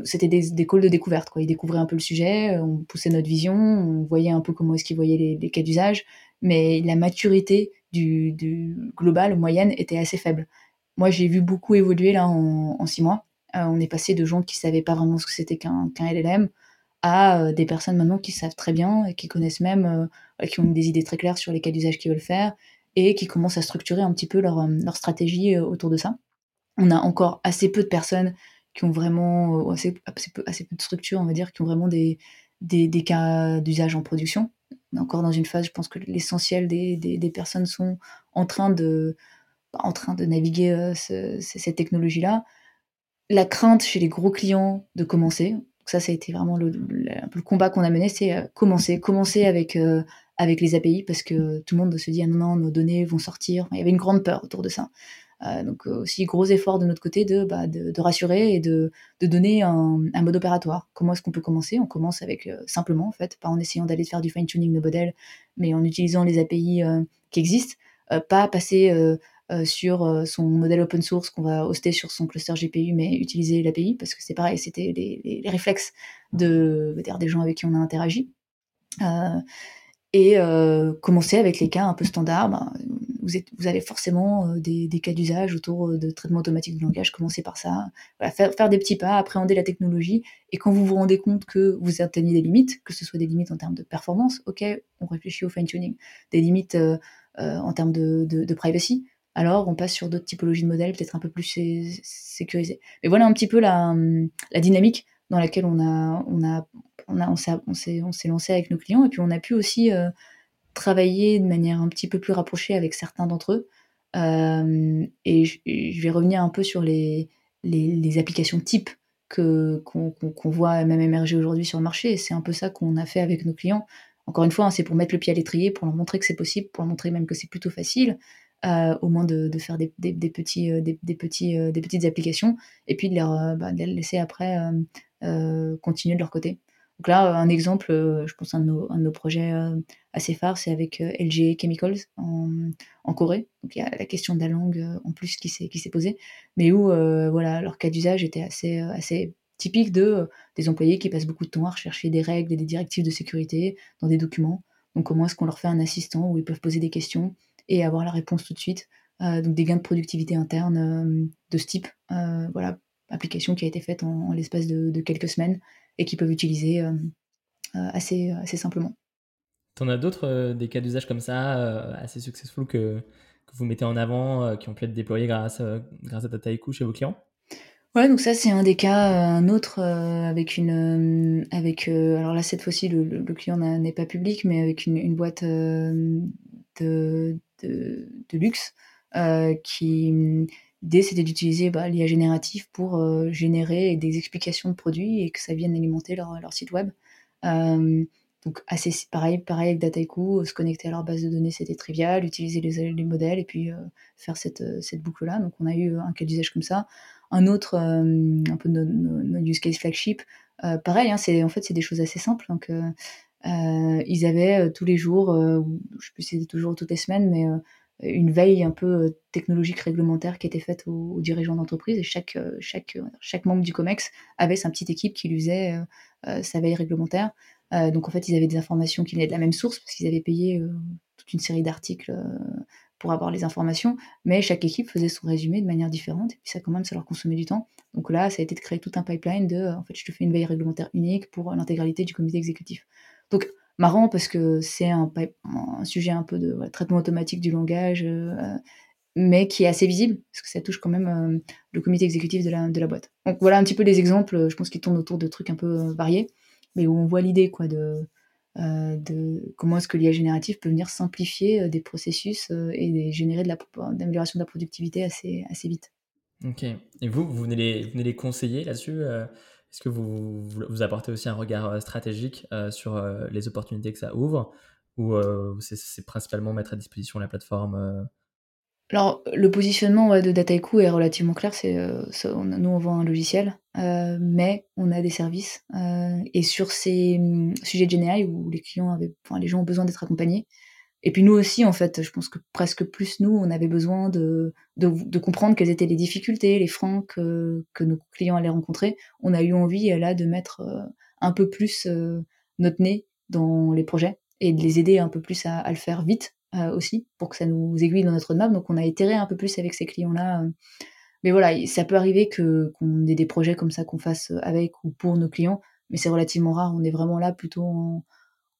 c'était des, des, calls de découverte. Quoi. Ils découvraient un peu le sujet, on poussait notre vision, on voyait un peu comment est-ce qu'ils voyaient les, cas d'usage, mais la maturité du, global moyenne était assez faible. Moi, j'ai vu beaucoup évoluer là en, six mois. Euh, on est passé de gens qui savaient pas vraiment ce que c'était qu'un LLM à euh, des personnes maintenant qui savent très bien et qui connaissent même, euh, qui ont des idées très claires sur les cas d'usage qu'ils veulent faire et qui commencent à structurer un petit peu leur, leur stratégie autour de ça. On a encore assez peu de personnes qui ont vraiment, assez, assez, peu, de structures, on va dire, qui ont vraiment des, des cas d'usage en production encore dans une phase, je pense que l'essentiel des, des, personnes sont en train de, en train de naviguer euh, cette technologie-là. La crainte chez les gros clients de commencer, ça, ça a été vraiment le, le, combat qu'on a mené, c'est euh, commencer, commencer avec, euh, avec les API parce que tout le monde se dit ah non, non, nos données vont sortir. Il y avait une grande peur autour de ça. Euh, donc euh, aussi gros effort de notre côté de, bah, rassurer et de, donner un, mode opératoire. Comment est-ce qu'on peut commencer? On commence avec euh, simplement en fait, pas en essayant d'aller faire du fine tuning de modèles, mais en utilisant les API qui existent, pas passer sur son modèle open source qu'on va hoster sur son cluster GPU, mais utiliser l'API parce que c'est pareil, c'était les, réflexes de des gens avec qui on a interagi. Et euh, commencer avec les cas un peu standards. Ben, vous, êtes, vous avez forcément euh, des, des, cas d'usage autour euh, de traitement automatique de langage. Commencez par ça. Voilà, faire, faire, des petits pas, appréhender la technologie. Et quand vous vous rendez compte que vous atteignez des limites, que ce soit des limites en termes de performance, ok, on réfléchit au fine-tuning. Des limites euh, euh en termes de, de, de, privacy. Alors, on passe sur d'autres typologies de modèles, peut-être un peu plus sécurisés. Mais voilà un petit peu la, la dynamique dans laquelle on a, on a, on a, on s'est, on s'est lancé avec nos clients et puis on a pu aussi euh, travailler de manière un petit peu plus rapprochée avec certains d'entre eux. Euh, et, je, vais revenir un peu sur les, les, applications types que, qu'on, qu'on voit même émerger aujourd'hui sur le marché. C'est un peu ça qu'on a fait avec nos clients. Encore une fois, hein, c'est pour mettre le pied à l'étrier, pour leur montrer que c'est possible, pour leur montrer même que c'est plutôt facile. Euh, au moins de, faire des, des, des petits, des, petits, des petites applications, et puis de, leur, bah, les laisser après euh, continuer de leur côté. Donc là, un exemple, euh, je pense un de nos, projets euh, assez phares, c'est avec LG Chemicals en, Corée. Donc il y a la question de la langue en plus qui s'est qui s'est posée, mais où voilà leur cas d'usage était assez assez typique de des employés qui passent beaucoup de temps à rechercher des règles et des directives de sécurité dans des documents. Donc comment est-ce qu'on leur fait un assistant où ils peuvent poser des questions et avoir la réponse tout de suite. donc des gains de productivité interne de ce type. voilà, application qui a été faite en, l'espace de, quelques semaines et qui peuvent utiliser euh, euh, assez, assez simplement. Tu en as d'autres, euh, des cas d'usage comme ça, assez successful que, que, vous mettez en avant, qui ont pu être déployés grâce, grâce à Tataiku chez vos clients? Ouais, donc ça c'est un des cas, un autre avec une, avec alors là cette fois-ci le, le, client n'est pas public, mais avec une, une boîte de, de, luxe qui L'idée, c'était d'utiliser bah, l'IA générative pour euh, générer des explications de produits et que ça vienne alimenter leur, leur site web. Euh, donc assez pareil, pareil avec Dataiku, se connecter à leur base de données, c'était trivial, utiliser les, les modèles et puis faire cette, cette boucle-là. Donc on a eu un cas d'usage comme ça. Un autre, un peu nos use case flagship, pareil, hein, c'est en fait c'est des choses assez simples. Donc ils avaient tous les jours, je sais plus si c'était toujours toutes les semaines, mais une veille un peu technologique réglementaire qui était faite aux, dirigeants d'entreprise et chaque, membre du COMEX avait sa petite équipe qui lui faisait sa veille réglementaire. Euh, donc en fait, ils avaient des informations qui venaient de la même source parce qu'ils avaient payé euh, toute une série d'articles euh, pour avoir les informations, mais chaque équipe faisait son résumé de manière différente, et puis ça quand même, ça leur consommait du temps. Donc là, ça a été de créer tout un pipeline de, en fait, je te fais une veille réglementaire unique pour l'intégralité du comité exécutif. Donc marrant parce que c'est un, sujet un peu de traitement automatique du langage, mais qui est assez visible, parce que ça touche quand même le comité exécutif de la, la boîte. Donc voilà un petit peu les exemples, je pense qu'ils tournent autour de trucs un peu variés mais où on voit l'idée quoi de, euh, comment est-ce que l'IA générative peut venir simplifier euh, des processus euh, et générer de l'amélioration de, la productivité assez, vite. Ok. Et vous, vous vous venez les conseiller là-dessus Est-ce que vous, vous apportez aussi un regard stratégique sur les opportunités que ça ouvre Ou c'est principalement mettre à disposition la plateforme alors, le positionnement de Dataiku est relativement clair. C'est, euh, nous, on vend un logiciel, euh, mais on a des services. Euh, et sur ces hum, sujets de GNI où les clients les gens ont besoin d'être accompagnés. Et puis nous aussi, en fait, je pense que presque plus nous, on avait besoin de, de, comprendre quelles étaient les difficultés, les freins que, que nos clients allaient rencontrer. On a eu envie là de mettre un peu plus notre nez dans les projets et de les aider un peu plus à, à le faire vite euh, aussi, pour que ça nous aiguille dans notre roadmap. Donc on a itéré un peu plus avec ces clients-là. Euh. Mais voilà, ça peut arriver que qu'on ait des projets comme ça qu'on fasse avec ou pour nos clients, mais c'est relativement rare. On est vraiment là plutôt en,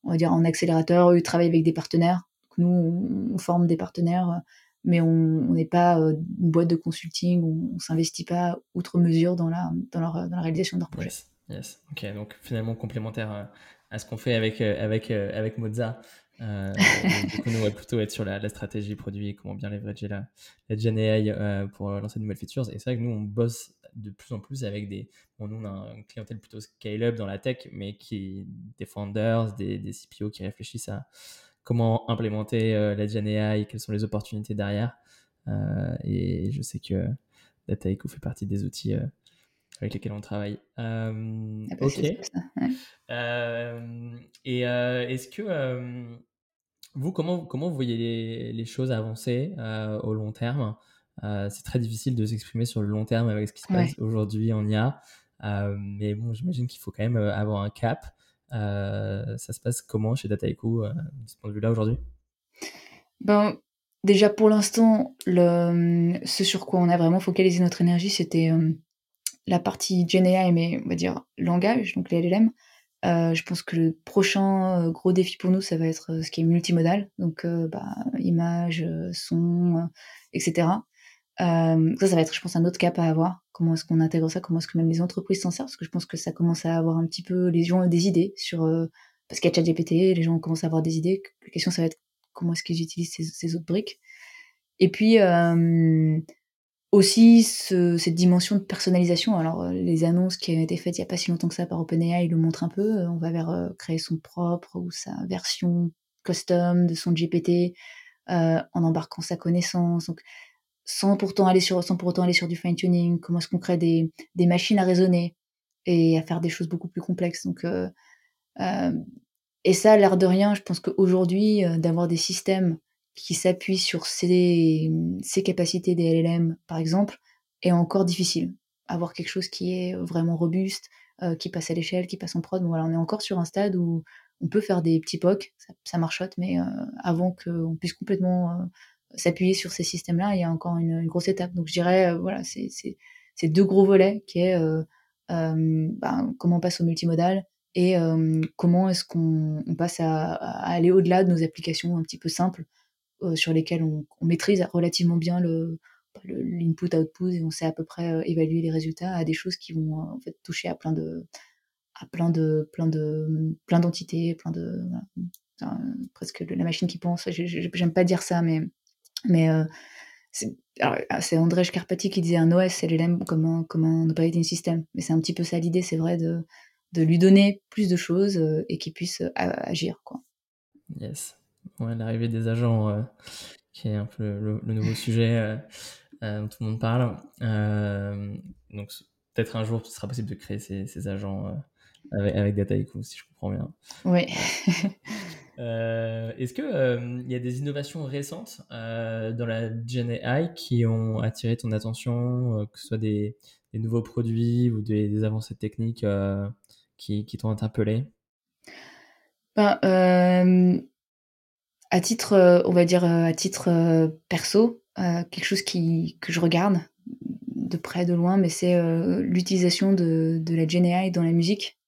on va dire en accélérateur, eux travaillent avec des partenaires. Nous, on, forme des partenaires, mais on n'est pas euh, une boîte de consulting, on, on s'investit pas outre mesure dans la, dans, leur, dans la réalisation de leurs projets. Yes, Ok, donc finalement complémentaire à ce qu'on fait avec, avec, avec. Euh, du coup, nous, on va plutôt être sur la, stratégie produit comment bien leverager la, la Gen AI euh, pour lancer de nouvelles features. Et c'est vrai que nous, on bosse de plus en plus avec des. Bon, nous, on a une clientèle plutôt scale-up dans la tech, mais qui des founders, des, des CPO qui réfléchissent à comment implémenter euh, la Gen AI, quelles sont les opportunités derrière. et je sais que Dataiku fait partie des outils avec lesquels on travaille. Ah bah, ok. et est-ce que vous, comment, comment vous voyez les, choses avancer euh, au long terme? Euh, C'est très difficile de s'exprimer sur le long terme avec ce qui se passe aujourd'hui en IA. Euh, mais bon, j'imagine qu'il faut quand même avoir un cap. Ça se passe comment chez Dataiku de ce point de vue-là aujourd'hui? Ben, Déjà pour l'instant, ce sur quoi on a vraiment focalisé notre énergie, c'était la partie GenAI, mais on va dire langage, donc les LLM. Euh, je pense que le prochain euh, gros défi pour nous, ça va être euh, ce qui est multimodal, donc bah, images, son, etc. ça, ça va être, je pense, un autre cap à avoir. Comment est-ce qu'on intègre ça? Comment est-ce que même les entreprises s'en servent? Parce que je pense que ça commence à avoir un petit peu, les gens ont des idées sur, parce qu'il y a ChatGPT, les gens commencent à avoir des idées. La question, ça va être comment est-ce qu'ils utilisent ces, autres briques? Et puis, aussi cette dimension de personnalisation. Alors, euh, les annonces qui ont été faites il n'y a pas si longtemps que ça par OpenAI le montrent un peu. Euh, on va vers euh, créer son propre ou sa version custom de son GPT en embarquant sa connaissance. Donc, sans pourtant aller sur, sans pour autant aller sur du fine-tuning. Comment est-ce qu'on crée des, des, machines à raisonner et à faire des choses beaucoup plus complexes. Donc, et ça, l'air de rien, je pense qu'aujourd'hui, d'avoir des systèmes qui s'appuie sur ces, capacités des LLM, par exemple, est encore difficile. Avoir quelque chose qui est vraiment robuste, euh, qui passe à l'échelle, qui passe en prod, voilà, on est encore sur un stade où on peut faire des petits POC, ça, ça marchote, mais euh, avant qu'on puisse complètement euh, s'appuyer sur ces systèmes-là, il y a encore une, grosse étape. Donc je dirais, voilà, c'est deux gros volets qui est ben, comment on passe au multimodal et comment est-ce qu'on passe à aller au-delà de nos applications un petit peu simples euh, sur lesquels on, maîtrise relativement bien le l'input-output et on sait à peu près euh, évaluer les résultats à des choses qui vont toucher à plein de à plein de plein plein d'entités plein de presque la machine qui pense j'aime pas dire ça mais mais euh, c'est André Carpati qui disait un OS c'est LLM comme un, comme un operating system mais c'est un petit peu ça l'idée c'est vrai de de lui donner plus de choses et qu'il puisse agir. Quoi. Yes. Ouais, l'arrivée des agents, qui est un peu le, nouveau sujet dont tout le monde parle. donc, peut-être un jour, ce sera possible de créer ces, agents avec, avec Dataiku, si je comprends bien. Oui. Euh, est-ce qu'il euh, y a des innovations récentes euh, dans la Gen AI qui ont attiré ton attention, que ce soit des, nouveaux produits ou des, avancées techniques qui, qui t'ont interpellé? Ben, À titre, on va dire, à titre perso, quelque chose qui, que je regarde de près, de loin, mais c'est l'utilisation de, de, la Gen AI dans la musique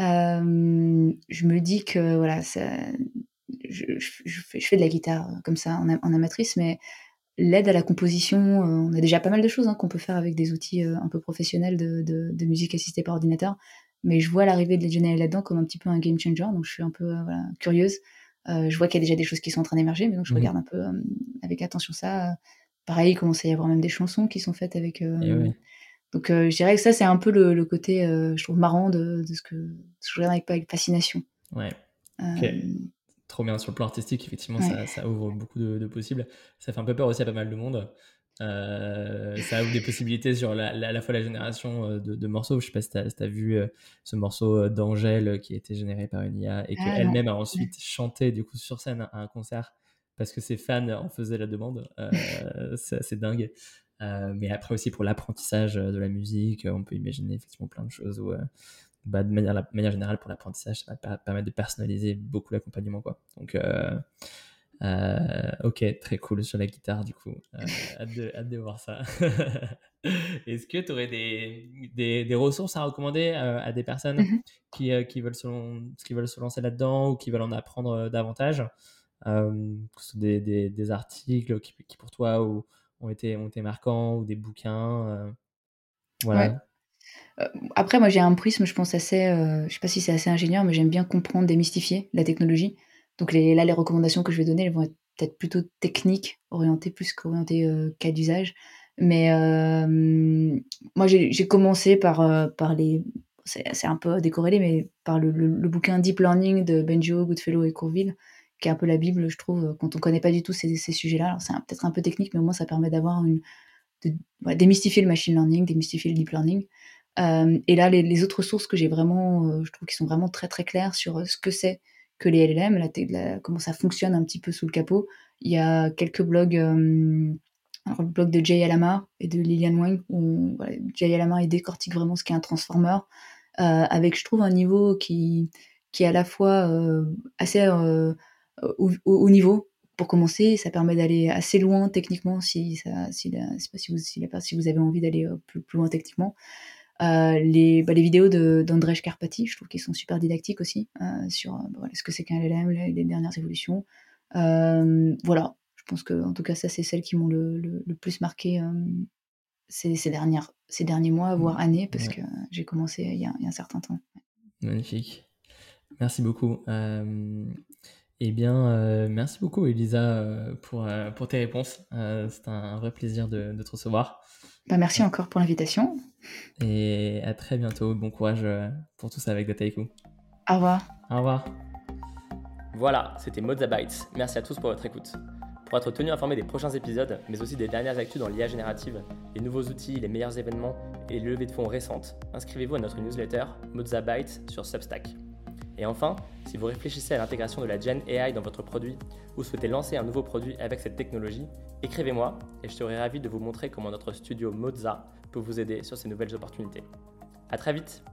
je me dis que voilà, ça, je, je, fais, je, fais, de la guitare euh, comme ça en, en amatrice, mais l'aide à la composition, euh, on a déjà pas mal de choses hein, qu'on peut faire avec des outils euh, un peu professionnels de, de, de, musique assistée par ordinateur. Mais je vois l'arrivée de Legionnaire là-dedans comme un petit peu un game changer, donc je suis un peu voilà, curieuse. je vois qu'il y a déjà des choses qui sont en train d'émerger, mais donc je mmh regarde un peu avec attention ça. pareil, il commence à y avoir même des chansons qui sont faites avec, oui. Donc euh, je dirais que ça, c'est un peu le, côté, euh, je trouve, marrant de, ce, que, je regarde avec, fascination. Ouais. Euh, Trop bien. Sur le plan artistique, effectivement, ça, ouvre beaucoup de, possibles. Ça fait un peu peur aussi à pas mal de monde. ça ouvre des possibilités sur la, à la fois la génération de, morceaux. Je sais pas si tu as, vu ce morceau d'Angèle qui a été généré par une IA et ah, qu'elle-même a ensuite chanté du coup sur scène à un concert parce que ses fans en faisaient la demande. c'est assez dingue. Euh, mais après aussi pour l'apprentissage de la musique, on peut imaginer effectivement plein de choses où, euh, bah, de manière, manière générale, pour l'apprentissage, ça va permettre de personnaliser beaucoup l'accompagnement. Quoi. Donc, euh, ok, très cool sur la guitare, du coup. hâte, de, hâte, de, voir ça. Est-ce que tu aurais des, des, des, ressources à recommander à des personnes mm-hmm. qui, qui, veulent se, qui veulent se lancer là-dedans ou qui veulent en apprendre davantage? Des, des, des, articles qui, qui, pour toi ou ont été, ont été marquants ou des bouquins euh, Voilà. Euh, après, moi, j'ai un prisme, je pense, assez. Euh, je sais pas si c'est assez ingénieur, mais j'aime bien comprendre, démystifier la technologie. Donc là, les recommandations que je vais donner, elles vont être peut-être plutôt techniques, orientées plus qu'orientées cas d'usage. Mais moi, j'ai commencé par, par les. C'est un peu décorrélé, mais par le, le, bouquin Deep Learning de Benjo, Goodfellow et Courville, qui est un peu la Bible, je trouve, quand on connaît pas du tout ces, ces sujets-là. Alors c'est peut-être un peu technique, mais au moins ça permet d'avoir une, de, démystifier le machine learning, démystifier le deep learning. Euh, et là, les, autres sources que j'ai vraiment, euh, je trouve qui sont vraiment très très claires sur euh, ce que c'est que les LLM, la, comment ça fonctionne un petit peu sous le capot. Il y a quelques blogs, alors le blog de Jay Alamar et de Lilian Wang, où Jay Alamar il décortique vraiment ce qu'est un transformer, avec je trouve un niveau qui, qui est à la fois assez au, niveau pour commencer. Ça permet d'aller assez loin techniquement si, ça, si, la, pas si, vous, si, si vous avez envie d'aller euh, plus, plus, loin techniquement. Euh, les, bah, les vidéos d'Andrzej Karpati, je trouve qu'ils sont super didactiques aussi euh, sur bah, voilà, ce que c'est qu'un LLM, les, dernières évolutions. voilà, je pense que en tout cas ça c'est celles qui m'ont le, le, plus marqué ces, ces, dernières, ces derniers mois, voire années, parce que j'ai commencé il y, a, il y, a, un certain temps. Magnifique. Merci beaucoup. Eh bien, euh, merci beaucoup, Elisa, euh, pour, euh, pour tes réponses. C'est un vrai plaisir de, te recevoir. Bah, merci encore pour l'invitation. Et à très bientôt. Bon courage pour tout ça avec Dataiku. Au revoir. Au revoir. Voilà, c'était Mozabytes. Merci à tous pour votre écoute. Pour être tenu informé des prochains épisodes, mais aussi des dernières actus dans l'IA générative, les nouveaux outils, les meilleurs événements et les levées de fonds récentes, inscrivez-vous à notre newsletter Mozabytes sur Substack. Et enfin, si vous réfléchissez à l'intégration de la Gen AI dans votre produit ou souhaitez lancer un nouveau produit avec cette technologie, écrivez-moi et je serai ravi de vous montrer comment notre studio Moza peut vous aider sur ces nouvelles opportunités. A très vite